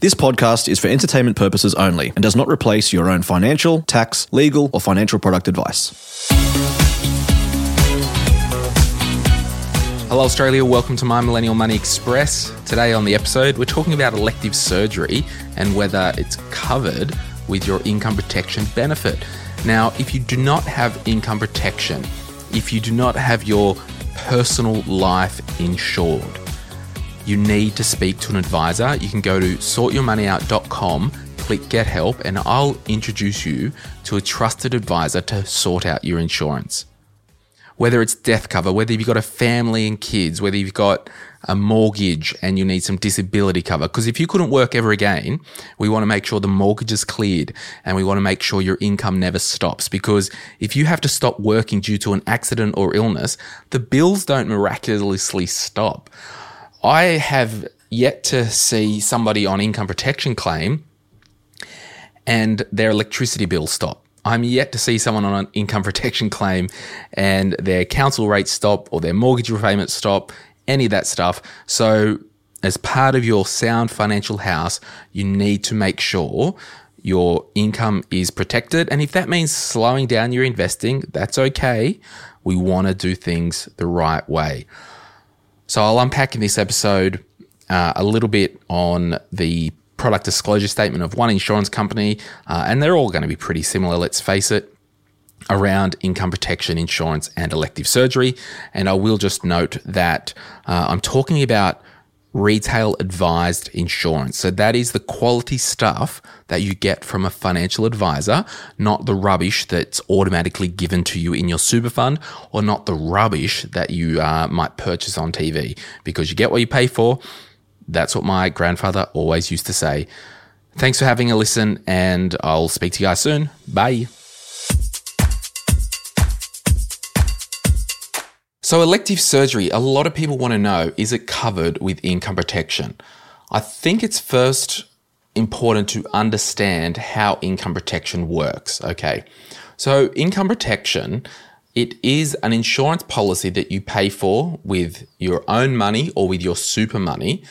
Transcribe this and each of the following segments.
This podcast is for entertainment purposes only and does not replace your own financial, tax, legal, or financial product advice. Hello, Australia. Welcome to My Millennial Money Express. Today on the episode, we're talking about elective surgery and whether it's covered with your income protection benefit. Now, if you do not have income protection, if you do not have your personal life insured, you need to speak to an advisor. You can go to sortyourmoneyout.com, click get help, and I'll introduce you to a trusted advisor to sort out your insurance. Whether it's death cover, whether you've got a family and kids, whether you've got a mortgage and you need some disability cover. Because if you couldn't work ever again, we want to make sure the mortgage is cleared and we want to make sure your income never stops. Because if you have to stop working due to an accident or illness, the bills don't miraculously stop. I have yet to see somebody on income protection claim and their electricity bill stop. I'm yet to see someone on an income protection claim and their council rate stop or their mortgage repayment stop, any of that stuff. So, as part of your sound financial house, you need to make sure your income is protected. And if that means slowing down your investing, that's okay. We want to do things the right way. So I'll unpack in this episode uh, a little bit on the product disclosure statement of one insurance company, uh, and they're all going to be pretty similar, let's face it, around income protection, insurance, and elective surgery. And I will just note that uh, I'm talking about retail advised insurance. So that is the quality stuff that you get from a financial advisor, not the rubbish that's automatically given to you in your super fund or not the rubbish that you uh, might purchase on TV because you get what you pay for. That's what my grandfather always used to say. Thanks for having a listen and I'll speak to you guys soon. Bye. So, elective surgery, a lot of people want to know is it covered with income protection? I think it's first important to understand how income protection works. Okay. So, income protection, it is an insurance policy that you pay for with your own money or with your super money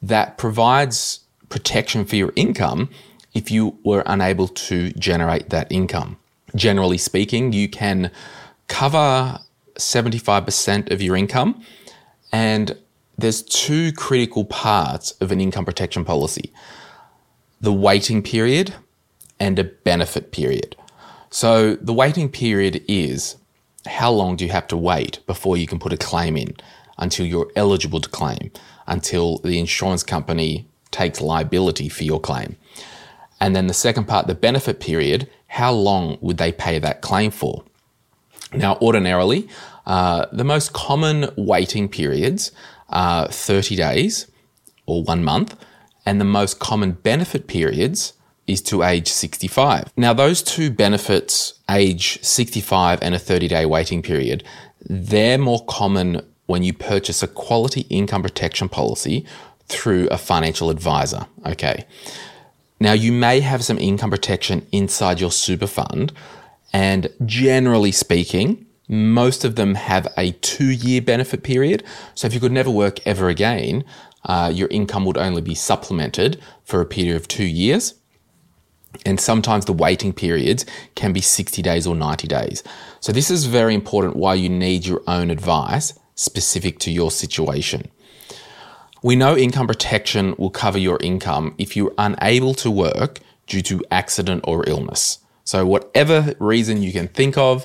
that provides protection for your income if you were unable to generate that income. Generally speaking, you can cover 75% of your income. And there's two critical parts of an income protection policy the waiting period and a benefit period. So, the waiting period is how long do you have to wait before you can put a claim in until you're eligible to claim, until the insurance company takes liability for your claim. And then the second part, the benefit period, how long would they pay that claim for? Now, ordinarily, uh, the most common waiting periods are 30 days or one month, and the most common benefit periods is to age 65. Now, those two benefits, age 65 and a 30 day waiting period, they're more common when you purchase a quality income protection policy through a financial advisor. Okay. Now, you may have some income protection inside your super fund, and generally speaking, most of them have a two year benefit period. So if you could never work ever again, uh, your income would only be supplemented for a period of two years. And sometimes the waiting periods can be 60 days or 90 days. So this is very important why you need your own advice specific to your situation. We know income protection will cover your income if you're unable to work due to accident or illness. So, whatever reason you can think of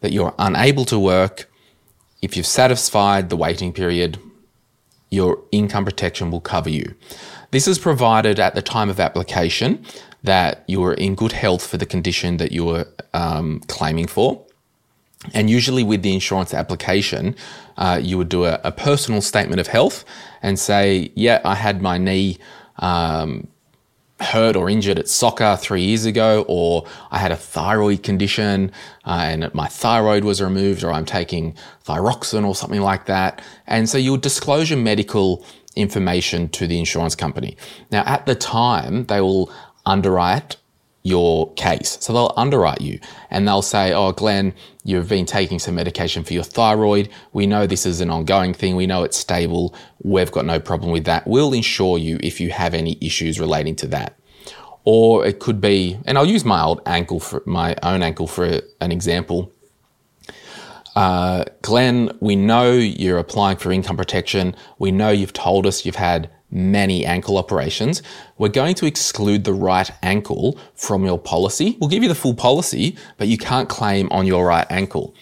that you're unable to work, if you've satisfied the waiting period, your income protection will cover you. This is provided at the time of application that you are in good health for the condition that you are um, claiming for. And usually, with the insurance application, uh, you would do a, a, personal statement of health and say, Yeah, I had my knee um, hurt or injured at soccer three years ago, or I had a thyroid condition uh, and my thyroid was removed, or I'm taking thyroxin or something like that. And so you'll disclose your medical information to the insurance company. Now, at the time, they will underwrite your case. So they'll underwrite you and they'll say, Oh, Glen, you've been taking some medication for your thyroid. We know this is an ongoing thing. We know it's stable. We've got no problem with that. We'll insure you if you have any issues relating to that. Or it could be, and I'll use my old ankle for my own ankle for an example. Uh, Glen, we know you're applying for income protection. We know you've told us you've had many ankle operations. We're going to exclude the right ankle from your policy. We'll give you the full policy, but you can't claim on your right ankle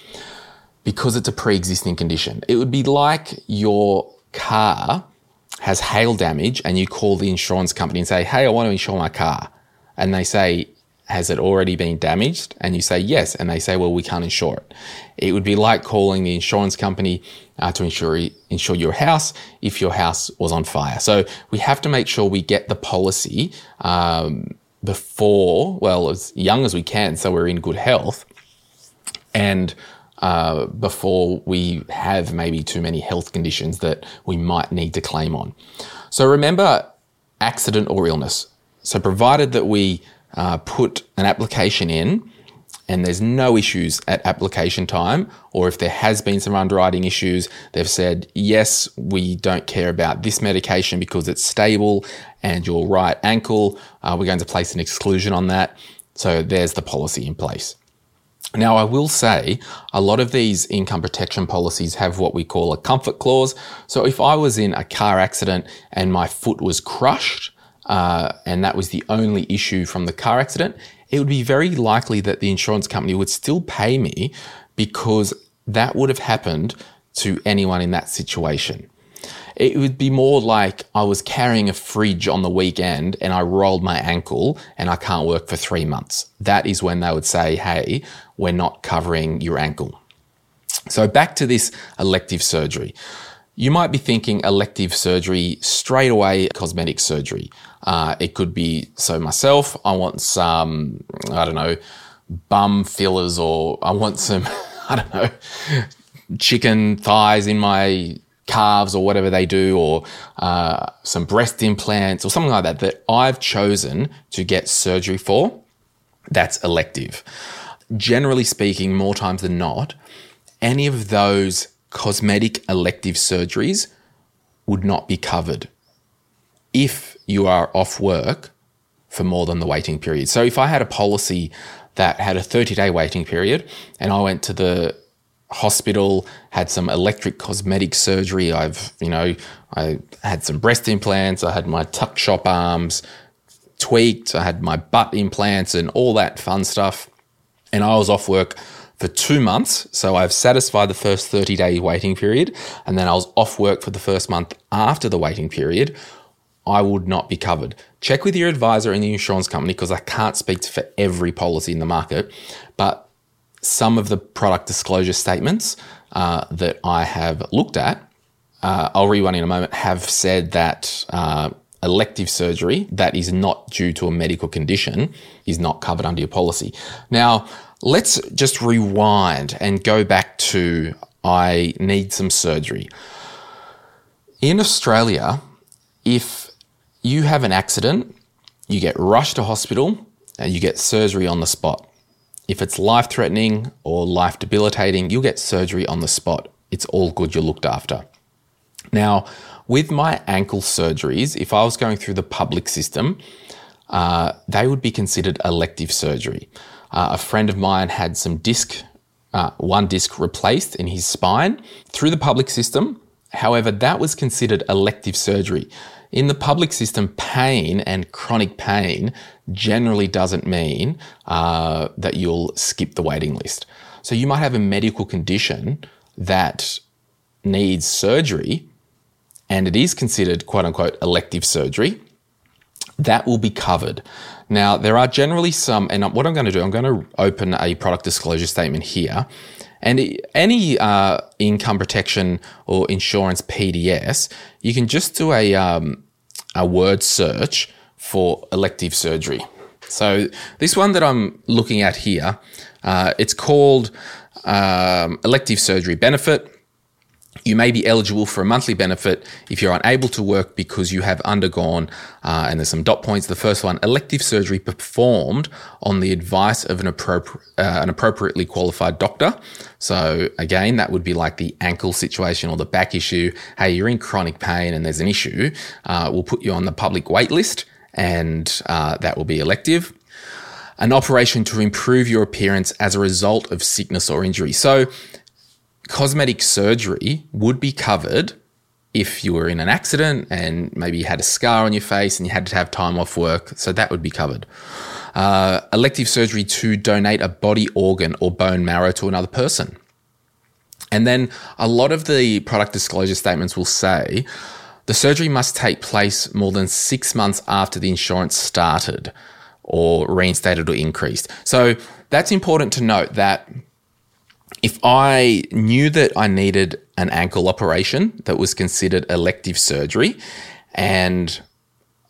because it's a pre existing condition. It would be like your car has hail damage and you call the insurance company and say, Hey, I want to insure my car. And they say, has it already been damaged? And you say yes. And they say, well, we can't insure it. It would be like calling the insurance company uh, to insure, insure your house if your house was on fire. So we have to make sure we get the policy um, before, well, as young as we can, so we're in good health. And uh, before we have maybe too many health conditions that we might need to claim on. So remember accident or illness. So provided that we uh, put an application in and there's no issues at application time, or if there has been some underwriting issues, they've said, yes, we don't care about this medication because it's stable and your right ankle, uh, we're going to place an exclusion on that. So there's the policy in place. Now, I will say a lot of these income protection policies have what we call a comfort clause. So if I was in a car accident and my foot was crushed, uh, and that was the only issue from the car accident, it would be very likely that the insurance company would still pay me because that would have happened to anyone in that situation. It would be more like I was carrying a fridge on the weekend and I rolled my ankle and I can't work for three months. That is when they would say, hey, we're not covering your ankle. So back to this elective surgery. You might be thinking elective surgery straight away, cosmetic surgery. Uh, it could be so myself, I want some, I don't know, bum fillers or I want some, I don't know, chicken thighs in my calves or whatever they do, or uh, some breast implants or something like that, that I've chosen to get surgery for. That's elective. Generally speaking, more times than not, any of those cosmetic elective surgeries would not be covered if you are off work for more than the waiting period. So if I had a policy that had a 30 day waiting period and I went to the hospital, had some electric cosmetic surgery, I've, you know, I had some breast implants, I had my tuck shop arms tweaked, I had my butt implants and all that fun stuff. And I was off work for two months. So I've satisfied the first 30 day waiting period. And then I was off work for the first month after the waiting period. I would not be covered. Check with your advisor and the insurance company because I can't speak for every policy in the market, but some of the product disclosure statements uh, that I have looked at, uh, I'll read one in a moment, have said that uh, elective surgery that is not due to a medical condition is not covered under your policy. Now, let's just rewind and go back to I need some surgery. In Australia, if you have an accident, you get rushed to hospital, and you get surgery on the spot. If it's life threatening or life debilitating, you'll get surgery on the spot. It's all good, you're looked after. Now, with my ankle surgeries, if I was going through the public system, uh, they would be considered elective surgery. Uh, a friend of mine had some disc, uh, one disc replaced in his spine through the public system. However, that was considered elective surgery. In the public system, pain and chronic pain generally doesn't mean uh, that you'll skip the waiting list. So you might have a medical condition that needs surgery, and it is considered quote unquote elective surgery. That will be covered. Now, there are generally some, and what I'm going to do, I'm going to open a product disclosure statement here. And any uh, income protection or insurance PDS, you can just do a, um, a word search for elective surgery. So this one that I'm looking at here, uh, it's called um, elective surgery benefit. You may be eligible for a monthly benefit if you're unable to work because you have undergone, uh, and there's some dot points. The first one, elective surgery performed on the advice of an, appropri- uh, an appropriately qualified doctor. So again, that would be like the ankle situation or the back issue. Hey, you're in chronic pain and there's an issue. Uh, we'll put you on the public wait list, and uh, that will be elective. An operation to improve your appearance as a result of sickness or injury. So cosmetic surgery would be covered if you were in an accident and maybe you had a scar on your face and you had to have time off work. So that would be covered. Uh, elective surgery to donate a body organ or bone marrow to another person. And then a lot of the product disclosure statements will say the surgery must take place more than six months after the insurance started or reinstated or increased. So that's important to note that if I knew that I needed an ankle operation that was considered elective surgery and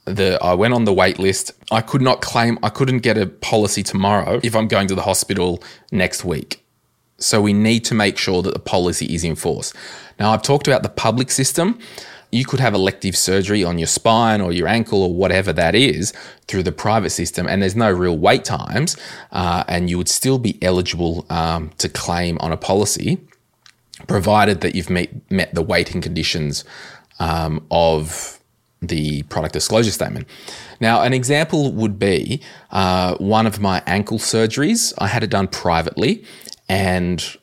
the I went on the wait list, I could not claim I couldn't get a policy tomorrow if I'm going to the hospital next week. So we need to make sure that the policy is in force. Now I've talked about the public system you could have elective surgery on your spine or your ankle or whatever that is through the private system, and there's no real wait times, uh, and you would still be eligible um, to claim on a policy, provided that you've met, met the waiting conditions um, of the product disclosure statement. Now, an example would be uh, one of my ankle surgeries. I had it done privately, and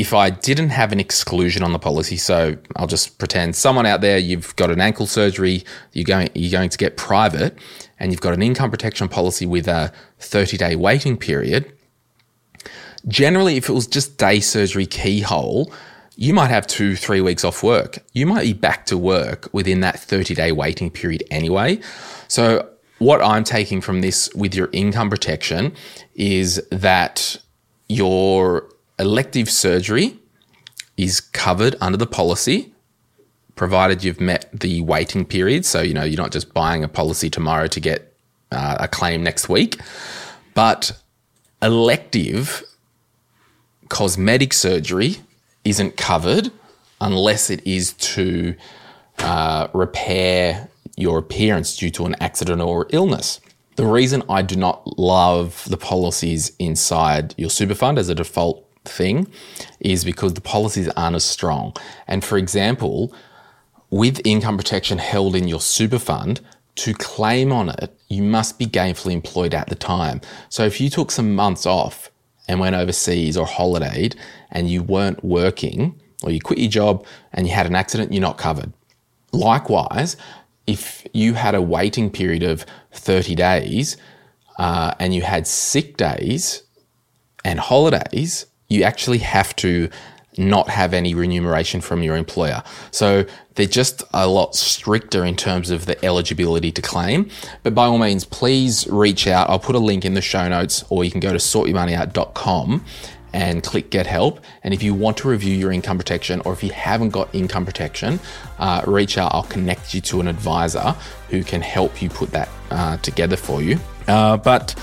if I didn't have an exclusion on the policy, so I'll just pretend someone out there, you've got an ankle surgery, you're going, you're going to get private, and you've got an income protection policy with a 30 day waiting period. Generally, if it was just day surgery keyhole, you might have two, three weeks off work. You might be back to work within that 30 day waiting period anyway. So, what I'm taking from this with your income protection is that your elective surgery is covered under the policy provided you've met the waiting period. So, you know, you're not just buying a policy tomorrow to get uh, a claim next week, but elective cosmetic surgery isn't covered unless it is to uh, repair your appearance due to an accident or illness. The reason I do not love the policies inside your super fund as a default thing is because the policies aren't as strong. And for example, with income protection held in your super fund, to claim on it, you must be gainfully employed at the time. So if you took some months off and went overseas or holidayed and you weren't working or you quit your job and you had an accident, you're not covered. Likewise, if you had a waiting period of 30 days uh, and you had sick days and holidays, you actually have to not have any remuneration from your employer. So they're just a lot stricter in terms of the eligibility to claim. But by all means, please reach out. I'll put a link in the show notes, or you can go to sortyourmoneyout.com and click get help. And if you want to review your income protection, or if you haven't got income protection, uh, reach out. I'll connect you to an advisor who can help you put that uh, together for you. Uh, but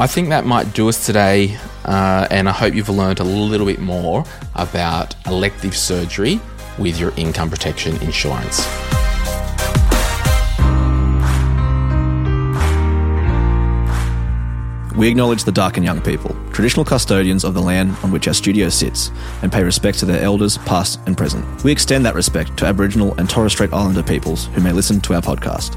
I think that might do us today, uh, and I hope you've learned a little bit more about elective surgery with your income protection insurance. We acknowledge the Darkinjung people, traditional custodians of the land on which our studio sits, and pay respect to their elders, past and present. We extend that respect to Aboriginal and Torres Strait Islander peoples who may listen to our podcast.